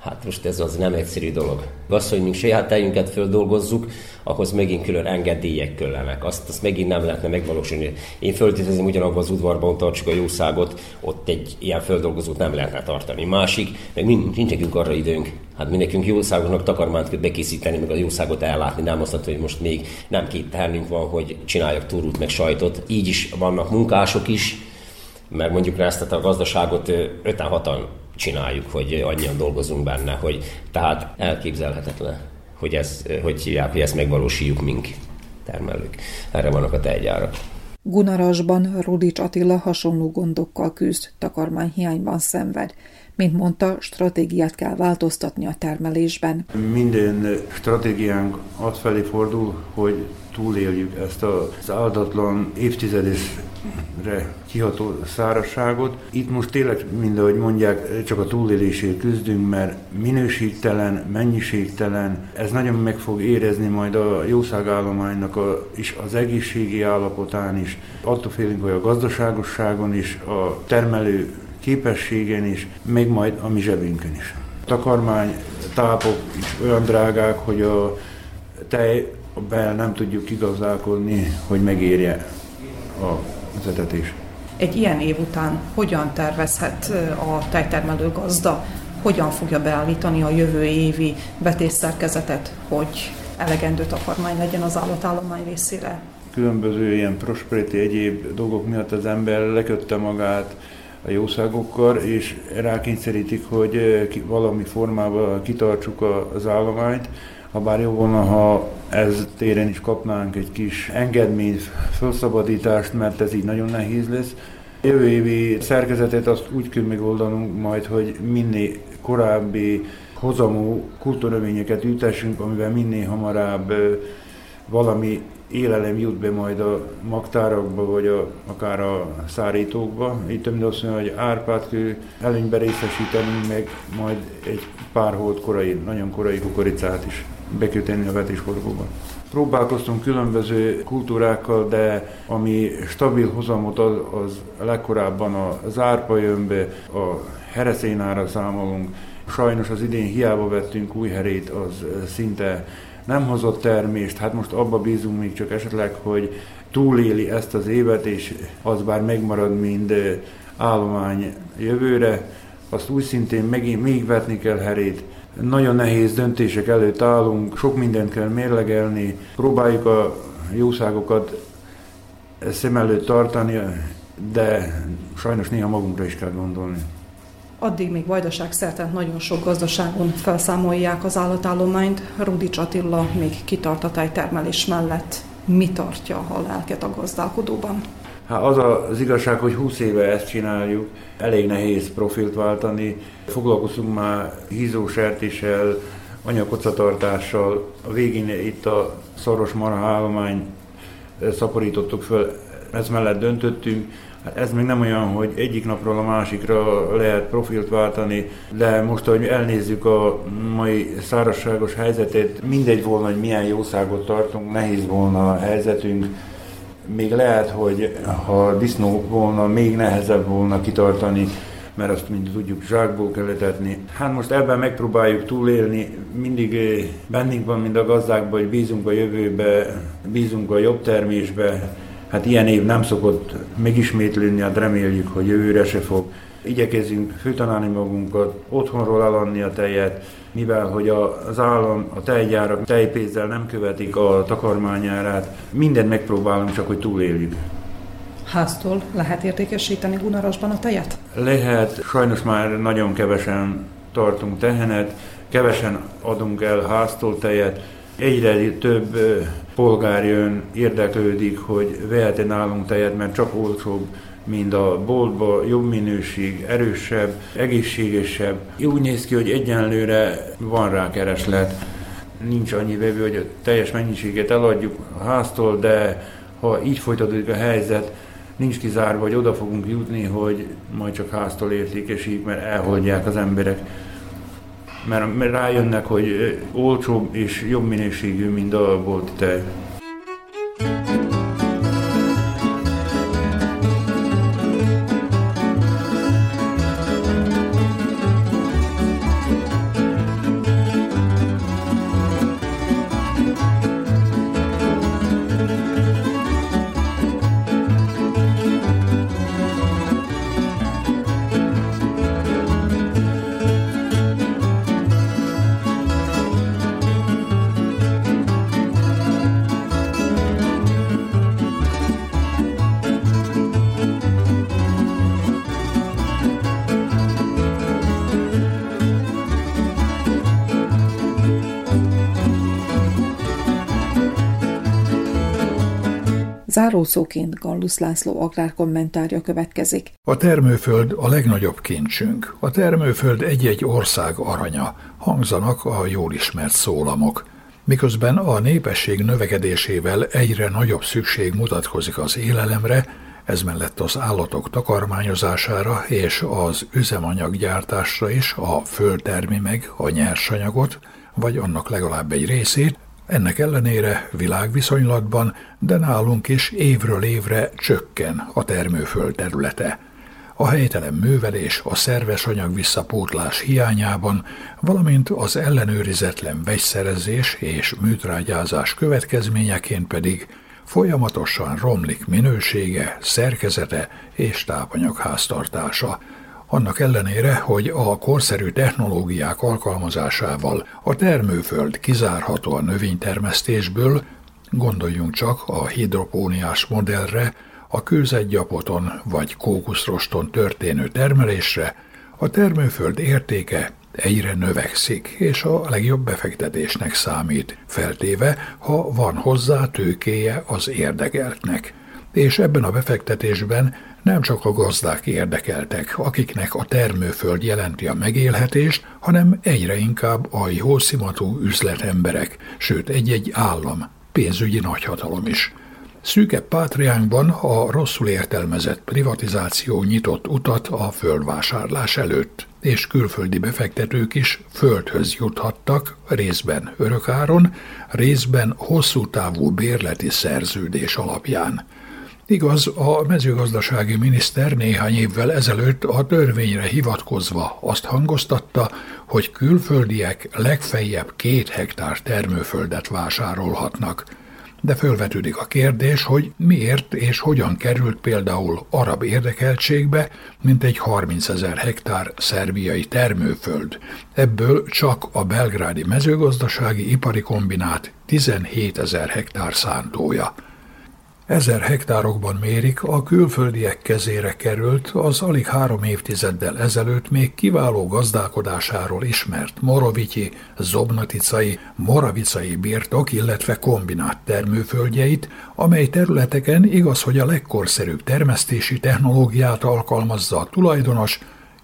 Hát most ez az nem egyszerű dolog. Az, hogy mi saját tejünket földolgozzuk, ahhoz megint külön engedélyek kellenek. Azt, azt megint nem lehetne megvalósítani. Én föltételezem ugyanabban az udvarban tartsuk a jószágot, ott egy ilyen földolgozót nem lehetne tartani. Másik, meg nincs, nekünk arra időnk. Hát mi nekünk jószágoknak takarmányt kell bekészíteni, meg a jószágot ellátni. Nem azt hogy most még nem két tehernünk van, hogy csináljak túrút, meg sajtot. Így is vannak munkások is, mert mondjuk ezt a gazdaságot 5-6-an csináljuk, hogy annyian dolgozunk benne, hogy tehát elképzelhetetlen, hogy, ez, hogy hívják, hogy ezt megvalósítjuk mink termelők. Erre vannak a tejgyárak. Gunarasban Rudics Attila hasonló gondokkal küzd, takarmányhiányban szenved. Mint mondta, stratégiát kell változtatni a termelésben. Minden stratégiánk az felé fordul, hogy túléljük ezt az áldatlan évtizedesre kiható szárazságot. Itt most tényleg, mind ahogy mondják, csak a túlélésért küzdünk, mert minőségtelen, mennyiségtelen, ez nagyon meg fog érezni majd a jószágállománynak a, is az egészségi állapotán is. Attól félünk, hogy a gazdaságosságon is, a termelő képességen is, még majd a mi zsebünkön is. Takarmány, tápok is olyan drágák, hogy a tej bel nem tudjuk kigazdálkodni, hogy megérje a vezetés. Egy ilyen év után hogyan tervezhet a tejtermelő gazda, hogyan fogja beállítani a jövő évi vetésszerkezetet, hogy elegendő takarmány legyen az állatállomány részére? Különböző ilyen prosperity egyéb dolgok miatt az ember lekötte magát a jószágokkal, és rákényszerítik, hogy valami formában kitartsuk az állományt, ha bár jó volna, ha ez téren is kapnánk egy kis engedményt, felszabadítást, mert ez így nagyon nehéz lesz. Jövő évi szerkezetet azt úgy kell megoldanunk majd, hogy minél korábbi hozamú kultúrövényeket ültessünk, amivel minél hamarabb valami élelem jut be majd a magtárakba, vagy a, akár a szárítókba. Itt több azt mondja, hogy árpát kell előnybe részesíteni, meg majd egy pár hót korai, nagyon korai kukoricát is be kell tenni a vetésforgóba. Próbálkoztunk különböző kultúrákkal, de ami stabil hozamot az, az legkorábban az árpa jön be, a hereszénára számolunk. Sajnos az idén hiába vettünk új herét, az szinte nem hozott termést, hát most abba bízunk még csak esetleg, hogy túléli ezt az évet, és az bár megmarad, mint állomány jövőre, azt úgy szintén megint még vetni kell herét, nagyon nehéz döntések előtt állunk, sok mindent kell mérlegelni, próbáljuk a jószágokat szem előtt tartani, de sajnos néha magunkra is kell gondolni. Addig még vajdaság szerte nagyon sok gazdaságon felszámolják az állatállományt. Rudi Csatilla még kitart a termelés mellett. Mi tartja a lelket a gazdálkodóban? Hát az az igazság, hogy 20 éve ezt csináljuk, elég nehéz profilt váltani. Foglalkozunk már hízósertéssel, anyakocatartással. A végén itt a szoros marha állomány eh, szaporítottuk föl, ez mellett döntöttünk. Hát ez még nem olyan, hogy egyik napról a másikra lehet profilt váltani, de most, hogy elnézzük a mai szárazságos helyzetet, mindegy volna, hogy milyen jószágot tartunk, nehéz volna a helyzetünk még lehet, hogy ha disznó volna, még nehezebb volna kitartani, mert azt mind tudjuk, zsákból kell etetni. Hát most ebben megpróbáljuk túlélni, mindig bennünk van, mind a gazdákban, hogy bízunk a jövőbe, bízunk a jobb termésbe. Hát ilyen év nem szokott megismétlődni, hát reméljük, hogy jövőre se fog. igyekezünk főtanálni magunkat, otthonról eladni a tejet, mivel hogy az állam, a tejgyárak tejpénzzel nem követik a takarmányárát, mindent megpróbálunk csak, hogy túléljük. Háztól lehet értékesíteni Gunarasban a tejet? Lehet, sajnos már nagyon kevesen tartunk tehenet, kevesen adunk el háztól tejet, egyre több polgár jön, érdeklődik, hogy vehet-e nálunk tejet, mert csak olcsóbb, mint a boltba, jobb minőség, erősebb, egészségesebb. Úgy néz ki, hogy egyenlőre van rá kereslet. Nincs annyi vevő, hogy a teljes mennyiséget eladjuk a háztól, de ha így folytatódik a helyzet, nincs kizárva, hogy oda fogunk jutni, hogy majd csak háztól értékesít, mert elholdják az emberek. Mert, rájönnek, hogy olcsóbb és jobb minőségű, mint a bolti tej. Zárószóként Gallus László agrárkommentárja következik. A termőföld a legnagyobb kincsünk. A termőföld egy-egy ország aranya. Hangzanak a jól ismert szólamok. Miközben a népesség növekedésével egyre nagyobb szükség mutatkozik az élelemre, ez mellett az állatok takarmányozására és az üzemanyaggyártásra is a föld termi meg a nyersanyagot, vagy annak legalább egy részét, ennek ellenére világviszonylatban, de nálunk is évről évre csökken a termőföld területe. A helytelen művelés, a szerves anyag visszapótlás hiányában, valamint az ellenőrizetlen vegyszerezés és műtrágyázás következményeként pedig folyamatosan romlik minősége, szerkezete és tápanyagháztartása – annak ellenére, hogy a korszerű technológiák alkalmazásával a termőföld kizárható a növénytermesztésből, gondoljunk csak a hidropóniás modellre, a kőzetgyapoton vagy kókuszroston történő termelésre, a termőföld értéke egyre növekszik, és a legjobb befektetésnek számít, feltéve, ha van hozzá tőkéje az érdekeltnek. És ebben a befektetésben nem csak a gazdák érdekeltek, akiknek a termőföld jelenti a megélhetést, hanem egyre inkább a jószimatú üzletemberek, sőt egy-egy állam, pénzügyi nagyhatalom is. Szűkebb pátriánkban a rosszul értelmezett privatizáció nyitott utat a földvásárlás előtt, és külföldi befektetők is földhöz juthattak, részben örökáron, részben hosszú távú bérleti szerződés alapján – Igaz, a mezőgazdasági miniszter néhány évvel ezelőtt a törvényre hivatkozva azt hangoztatta, hogy külföldiek legfeljebb két hektár termőföldet vásárolhatnak. De fölvetődik a kérdés, hogy miért és hogyan került például arab érdekeltségbe, mint egy 30 ezer hektár szerbiai termőföld. Ebből csak a belgrádi mezőgazdasági ipari kombinát 17 ezer hektár szántója. Ezer hektárokban mérik, a külföldiek kezére került az alig három évtizeddel ezelőtt még kiváló gazdálkodásáról ismert Morovicsi, Zobnaticai, Moravicai birtok, illetve kombinát termőföldjeit, amely területeken igaz, hogy a legkorszerűbb termesztési technológiát alkalmazza a tulajdonos,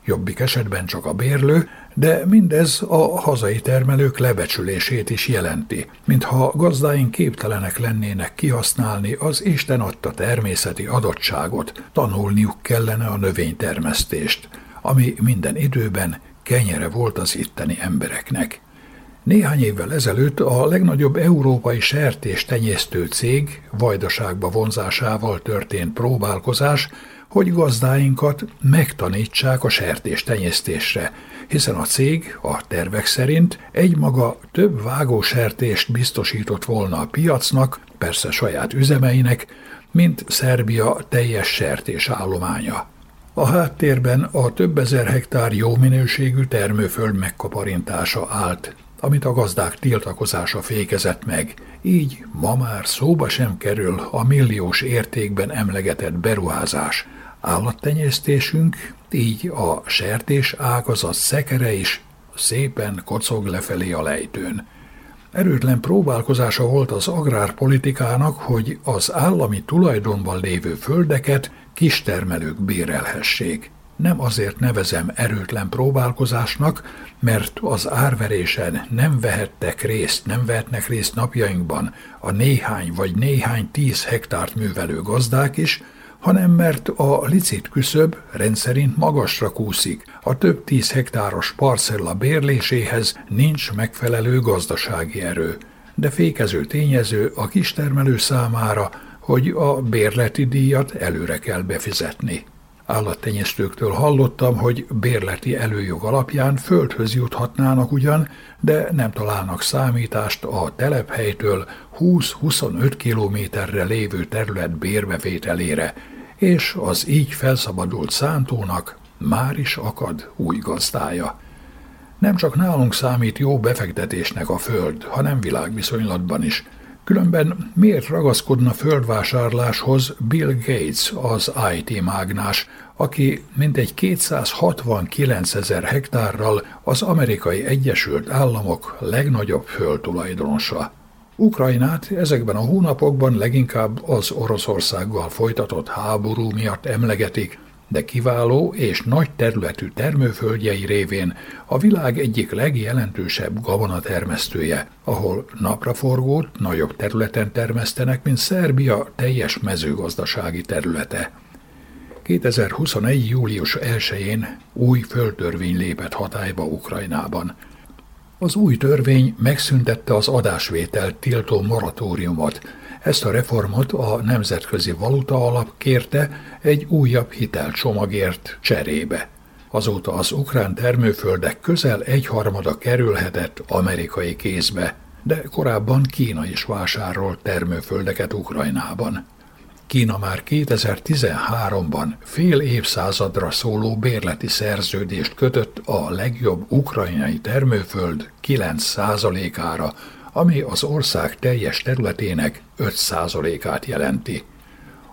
jobbik esetben csak a bérlő, de mindez a hazai termelők lebecsülését is jelenti, mintha gazdáink képtelenek lennének kihasználni az Isten adta természeti adottságot, tanulniuk kellene a növénytermesztést, ami minden időben kenyere volt az itteni embereknek. Néhány évvel ezelőtt a legnagyobb európai sertés tenyésztő cég vajdaságba vonzásával történt próbálkozás hogy gazdáinkat megtanítsák a sertés tenyésztésre, hiszen a cég a tervek szerint egymaga több vágósertést biztosított volna a piacnak, persze saját üzemeinek, mint Szerbia teljes sertés állománya. A háttérben a több ezer hektár jó minőségű termőföld megkaparintása állt, amit a gazdák tiltakozása fékezett meg, így ma már szóba sem kerül a milliós értékben emlegetett beruházás. Állattenyésztésünk, így a sertés ágazat szekere is szépen kocog lefelé a lejtőn. Erőtlen próbálkozása volt az agrárpolitikának, hogy az állami tulajdonban lévő földeket kistermelők bérelhessék. Nem azért nevezem erőtlen próbálkozásnak, mert az árverésen nem vehettek részt, nem vehetnek részt napjainkban a néhány vagy néhány tíz hektárt művelő gazdák is, hanem mert a licit küszöb rendszerint magasra kúszik, a több tíz hektáros parcella bérléséhez nincs megfelelő gazdasági erő. De fékező tényező a kistermelő számára, hogy a bérleti díjat előre kell befizetni. Állattenyésztőktől hallottam, hogy bérleti előjog alapján földhöz juthatnának ugyan, de nem találnak számítást a telephelytől 20-25 kilométerre lévő terület bérbevételére, és az így felszabadult szántónak már is akad új gazdája. Nem csak nálunk számít jó befektetésnek a föld, hanem világviszonylatban is. Különben miért ragaszkodna földvásárláshoz Bill Gates, az IT mágnás, aki mintegy 269 ezer hektárral az amerikai Egyesült Államok legnagyobb földtulajdonosa. Ukrajnát ezekben a hónapokban leginkább az Oroszországgal folytatott háború miatt emlegetik, de kiváló és nagy területű termőföldjei révén a világ egyik legjelentősebb gabonatermesztője, ahol napraforgót nagyobb területen termesztenek, mint Szerbia teljes mezőgazdasági területe. 2021. július 1-én új földtörvény lépett hatályba Ukrajnában – az új törvény megszüntette az adásvételt tiltó moratóriumot. Ezt a reformot a Nemzetközi Valuta Alap kérte egy újabb hitelcsomagért cserébe. Azóta az ukrán termőföldek közel egyharmada kerülhetett amerikai kézbe, de korábban Kína is vásárolt termőföldeket Ukrajnában. Kína már 2013-ban fél évszázadra szóló bérleti szerződést kötött a legjobb ukrajnai termőföld 9%-ára, ami az ország teljes területének 5%-át jelenti.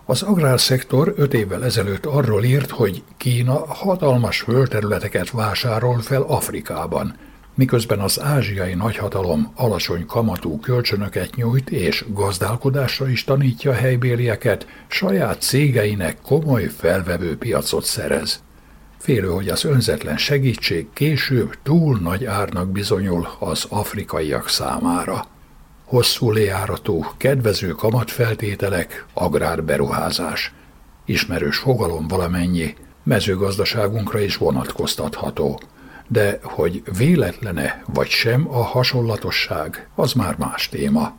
Az agrárszektor öt évvel ezelőtt arról írt, hogy Kína hatalmas földterületeket vásárol fel Afrikában – miközben az ázsiai nagyhatalom alacsony kamatú kölcsönöket nyújt és gazdálkodásra is tanítja a helybélieket, saját cégeinek komoly felvevő piacot szerez. Félő, hogy az önzetlen segítség később túl nagy árnak bizonyul az afrikaiak számára. Hosszú lejáratú, kedvező kamatfeltételek, agrárberuházás. Ismerős fogalom valamennyi, mezőgazdaságunkra is vonatkoztatható – de hogy véletlene vagy sem a hasonlatosság, az már más téma.